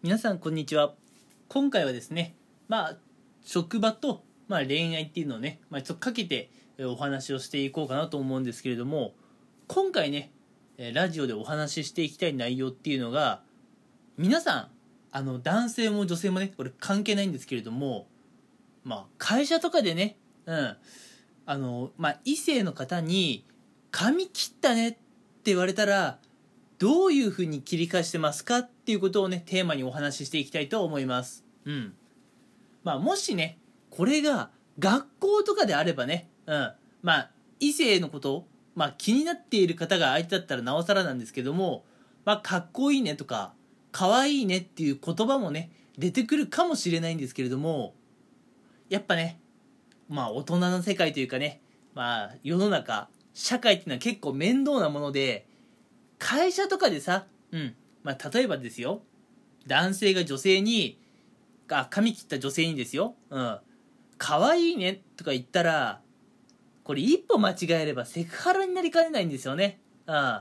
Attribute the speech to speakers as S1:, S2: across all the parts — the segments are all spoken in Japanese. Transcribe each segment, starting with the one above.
S1: 皆さんこんにちは。今回はですねまあ職場と、まあ、恋愛っていうのをね、まあ、ちょっとかけてお話をしていこうかなと思うんですけれども今回ねラジオでお話ししていきたい内容っていうのが皆さんあの男性も女性もねこれ関係ないんですけれどもまあ会社とかでねうんあのまあ異性の方に「髪切ったね」って言われたらどういうふうに切り返してますかっていうことをね、テーマにお話ししていきたいと思います。うん。まあ、もしね、これが学校とかであればね、うん。まあ、異性のことまあ、気になっている方が相手だったらなおさらなんですけども、まあ、かっこいいねとか、かわいいねっていう言葉もね、出てくるかもしれないんですけれども、やっぱね、まあ、大人の世界というかね、まあ、世の中、社会っていうのは結構面倒なもので、会社とかでさ、うん。まあ、例えばですよ。男性が女性に、あ、髪切った女性にですよ。うん。可愛いねとか言ったら、これ一歩間違えればセクハラになりかねないんですよね。うん。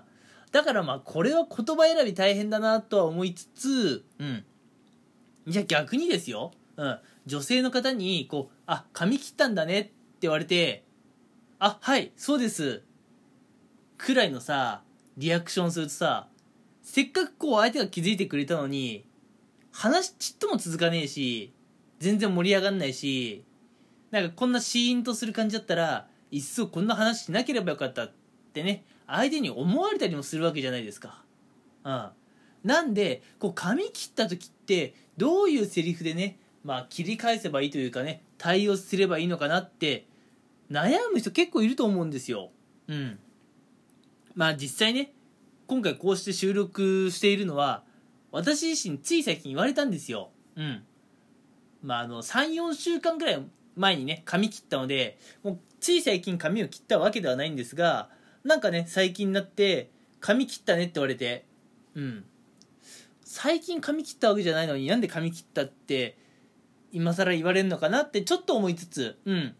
S1: だからまあ、これは言葉選び大変だなとは思いつつ、うん。じゃあ逆にですよ。うん。女性の方に、こう、あ、髪切ったんだねって言われて、あ、はい、そうです。くらいのさ、リアクションするとさ、せっかくこう相手が気づいてくれたのに、話ちっとも続かねえし、全然盛り上がんないし、なんかこんなシーンとする感じだったら、いっそこんな話しなければよかったってね、相手に思われたりもするわけじゃないですか。うん。なんで、こう髪切った時って、どういうセリフでね、まあ切り返せばいいというかね、対応すればいいのかなって、悩む人結構いると思うんですよ。うん。まあ実際ね、今回こうして収録しているのは、私自身つい最近言われたんですよ。うん。まああの、3、4週間ぐらい前にね、髪切ったので、もうつい最近髪を切ったわけではないんですが、なんかね、最近になって、髪切ったねって言われて、うん。最近髪切ったわけじゃないのになんで髪切ったって今更言われるのかなってちょっと思いつつ、うん。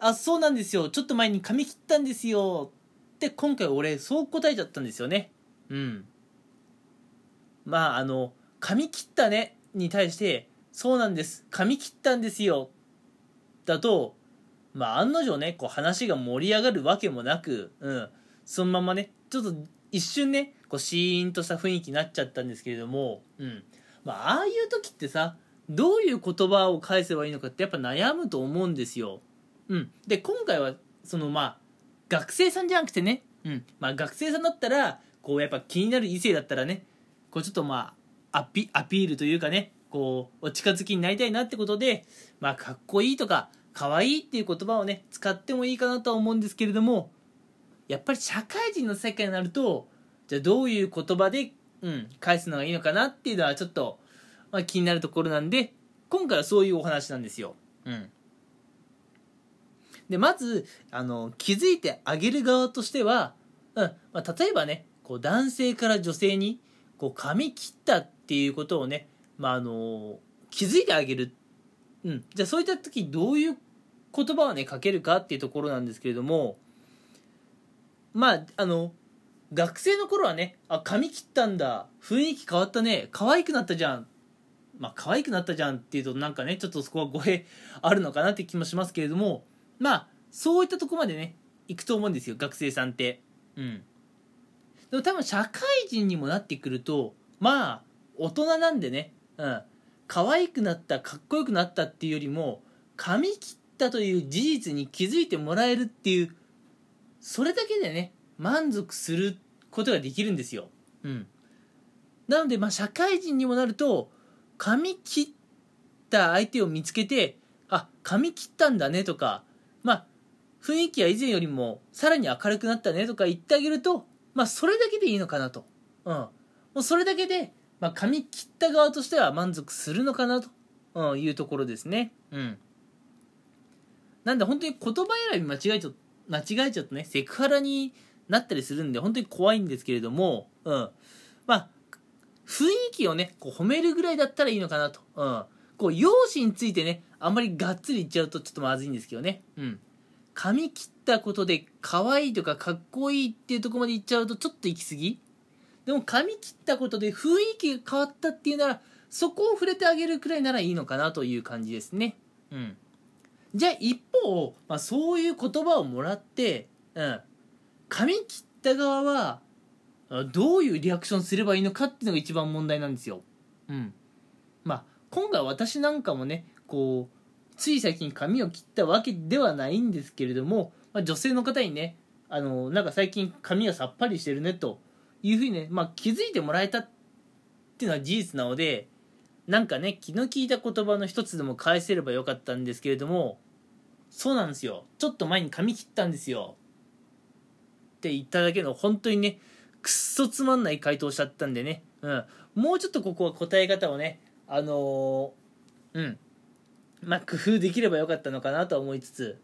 S1: あ、そうなんですよ。ちょっと前に髪切ったんですよって今回俺そう答えちゃったんですよね。うん。まああの髪切ったねに対してそうなんです。髪切ったんですよ。だとまあ案の定ねこう話が盛り上がるわけもなくうん。そのままねちょっと一瞬ねこうシーンとした雰囲気になっちゃったんですけれどもうん。まあああいう時ってさどういう言葉を返せばいいのかってやっぱ悩むと思うんですよ。うん。で今回はそのまあ学生さんじゃなくてね、うん。まあ学生さんだったら、こうやっぱ気になる異性だったらね、こうちょっとまあ、アピアピールというかね、こう、お近づきになりたいなってことで、まあかっこいいとか、可愛いっていう言葉をね、使ってもいいかなとは思うんですけれども、やっぱり社会人の世界になると、じゃあどういう言葉で、うん、返すのがいいのかなっていうのはちょっと、まあ、気になるところなんで、今回はそういうお話なんですよ。うん。でまずあの気づいてあげる側としては、うんまあ、例えばねこう男性から女性にこう髪切ったっていうことをね、まあ、あの気づいてあげる、うん、じゃあそういった時どういう言葉をねかけるかっていうところなんですけれどもまああの学生の頃はねあ髪切ったんだ雰囲気変わったね可愛くなったじゃんまあ可愛くなったじゃんっていうとなんかねちょっとそこは語弊あるのかなって気もしますけれどもまあそういったとこまでね行くと思うんですよ学生さんって。うん。でも多分社会人にもなってくるとまあ大人なんでねうん。可愛くなったかっこよくなったっていうよりも髪切ったという事実に気づいてもらえるっていうそれだけでね満足することができるんですよ。うん。なのでまあ社会人にもなると髪切った相手を見つけてあ髪切ったんだねとかまあ、雰囲気は以前よりもさらに明るくなったねとか言ってあげると、まあ、それだけでいいのかなと。うん。もうそれだけで、まあ、髪切った側としては満足するのかなと、うん、いうところですね。うん。なんで本当に言葉選び間違えちゃ間違えちゃうとね、セクハラになったりするんで、本当に怖いんですけれども、うん。まあ、雰囲気をね、こう褒めるぐらいだったらいいのかなと。うん。こう、容姿についてね、あんまりがっつり言っちゃうとちょっとまずいんですけどね。うん。髪切ったことで可愛いとかかっこいいっていうとこまで言っちゃうとちょっと行き過ぎ。でも髪切ったことで雰囲気が変わったっていうなら、そこを触れてあげるくらいならいいのかなという感じですね。うん。じゃあ一方、まあ、そういう言葉をもらってうん。髪切った側はどういうリアクションすればいいのかっていうのが一番問題なんですよ。うん。まあ今回私なんかもねこうつい最近髪を切ったわけではないんですけれども、まあ、女性の方にねあのなんか最近髪がさっぱりしてるねというふうにね、まあ、気づいてもらえたっていうのは事実なのでなんかね気の利いた言葉の一つでも返せればよかったんですけれどもそうなんですよ。ちょっと前に髪切ったんですよ。って言っただけの本当にねくっそつまんない回答しちゃったんでね、うん、もうちょっとここは答え方をねあのー、うん。まあ工夫できればよかったのかなとは思いつつ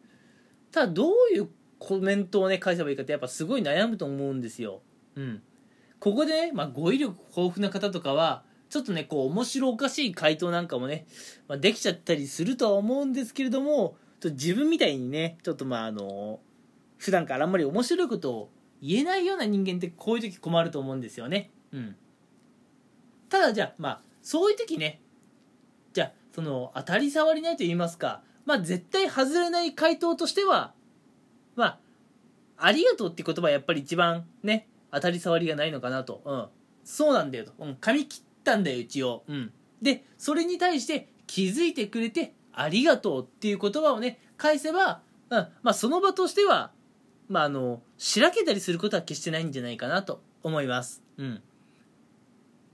S1: ただどういうコメントをね返せばいいかってやっぱすごい悩むと思うんですよ。うん。ここでね、まあ、語彙力豊富な方とかはちょっとねこう面白おかしい回答なんかもね、まあ、できちゃったりするとは思うんですけれどもと自分みたいにねちょっとまああの普段からあんまり面白いことを言えないような人間ってこういう時困ると思うんですよね。うん。ただじゃあまあそういう時ねその当たり障りないと言いますかまあ絶対外れない回答としてはまあ、ありがとうって言葉はやっぱり一番ね、当たり障りがないのかなと。うん。そうなんだよと。うん。髪切ったんだよ、一応。うん。で、それに対して気づいてくれてありがとうっていう言葉をね、返せば、うん。まあ、その場としては、まあ、あの、しらけたりすることは決してないんじゃないかなと思います。うん。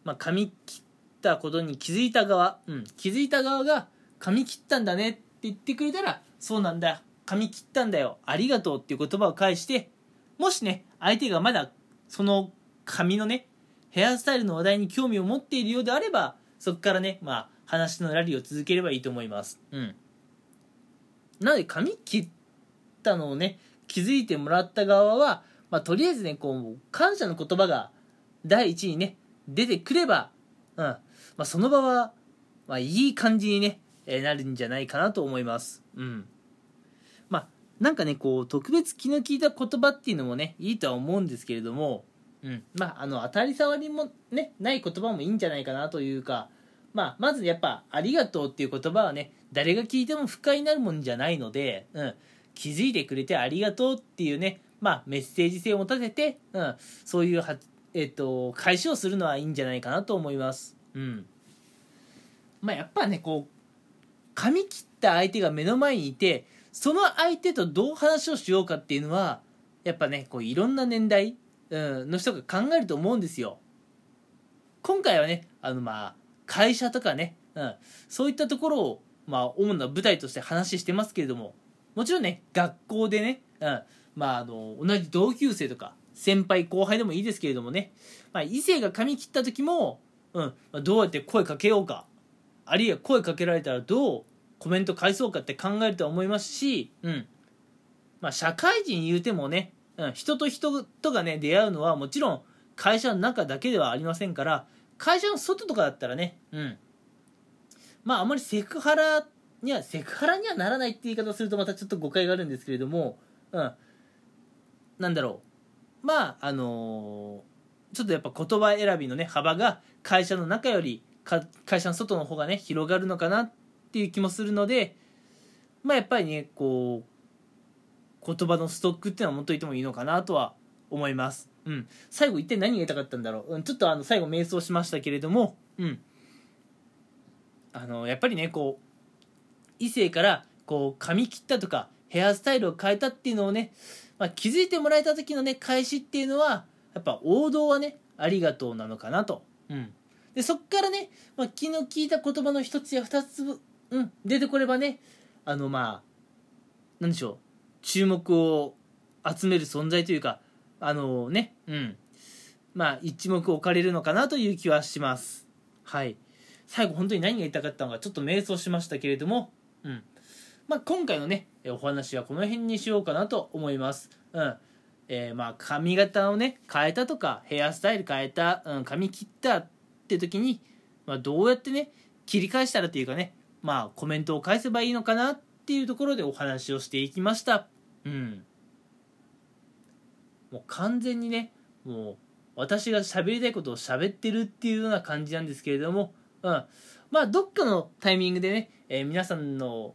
S1: まあ、髪切ったことに気づいた側、うん。気づいた側が、髪切ったんだねって言ってくれたら、そうなんだ。髪切ったんだよありがとうっていう言葉を返してもしね相手がまだその髪のねヘアスタイルの話題に興味を持っているようであればそこからねまあ話のラリーを続ければいいと思いますうんなので髪切ったのをね気づいてもらった側は、まあ、とりあえずねこう感謝の言葉が第一にね出てくれば、うんまあ、その場は、まあ、いい感じにね、えなるんじゃないかなと思います。うん。なんかねこう特別気の利いた言葉っていうのもねいいとは思うんですけれども、うん、まああの当たり障りもねない言葉もいいんじゃないかなというか、まあ、まずやっぱ「ありがとう」っていう言葉はね誰が聞いても不快になるもんじゃないので、うん、気づいてくれてありがとうっていうね、まあ、メッセージ性を持たせて、うん、そういうは、えっと、返しをするのはいいんじゃないかなと思います。うんまあ、やっぱねこう髪切った相手が目の前にいてその相手とどう話をしようかっていうのはやっぱねこういろんな年代、うん、の人が考えると思うんですよ。今回はねあのまあ会社とかね、うん、そういったところをまあ主な舞台として話してますけれどももちろんね学校でね、うん、まああの同じ同級生とか先輩後輩でもいいですけれどもね、まあ、異性が髪切った時も、うん、どうやって声かけようかあるいは声かけられたらどうコメント返そうかって考えるとは思いますし、うん。まあ、社会人言うてもね、うん、人と人とがね、出会うのはもちろん会社の中だけではありませんから、会社の外とかだったらね、うん。まあ、あまりセクハラには、セクハラにはならないって言い方をするとまたちょっと誤解があるんですけれども、うん。なんだろう。まあ、あのー、ちょっとやっぱ言葉選びのね、幅が会社の中より会社の外の方がね、広がるのかなっていう気もするのでまあやっぱりねこう言葉のストックっていうのは持っといてもいいのかなとは思います。うん、最後一体何が言いたかったんだろう、うん、ちょっとあの最後瞑想しましたけれども、うん、あのやっぱりねこう異性からこう髪切ったとかヘアスタイルを変えたっていうのをね、まあ、気づいてもらえた時のね返しっていうのはやっぱ王道はねありがとうなのかなと、うん、でそっからね、まあ、気の利いた言葉の一つや二つうん、出てこればね、あの、まあ、なんでしょう、注目を集める存在というか、あのね、うん、まあ、一目置かれるのかなという気はします。はい。最後、本当に何が言いたかったのか、ちょっと迷走しましたけれども、うん。まあ、今回のね、お話はこの辺にしようかなと思います。うん。えー、まあ、髪型をね、変えたとか、ヘアスタイル変えた、うん、髪切ったって時に、まあ、どうやってね、切り返したらっていうかね、まあコメントを返せばいいのかなっていうところでお話をしていきました。うん。もう完全にねもう私が喋りたいことを喋ってるっていうような感じなんですけれどもうん。まあどっかのタイミングでね、えー皆さんの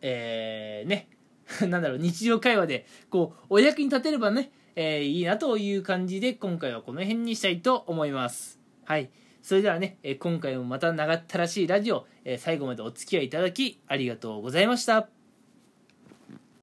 S1: えーね なんだろう日常会話でこうお役に立てればね、えーいいなという感じで今回はこの辺にしたいと思います。はい。それではね、え今回もまた長ったらしいラジオ、え最後までお付き合いいただきありがとうございました。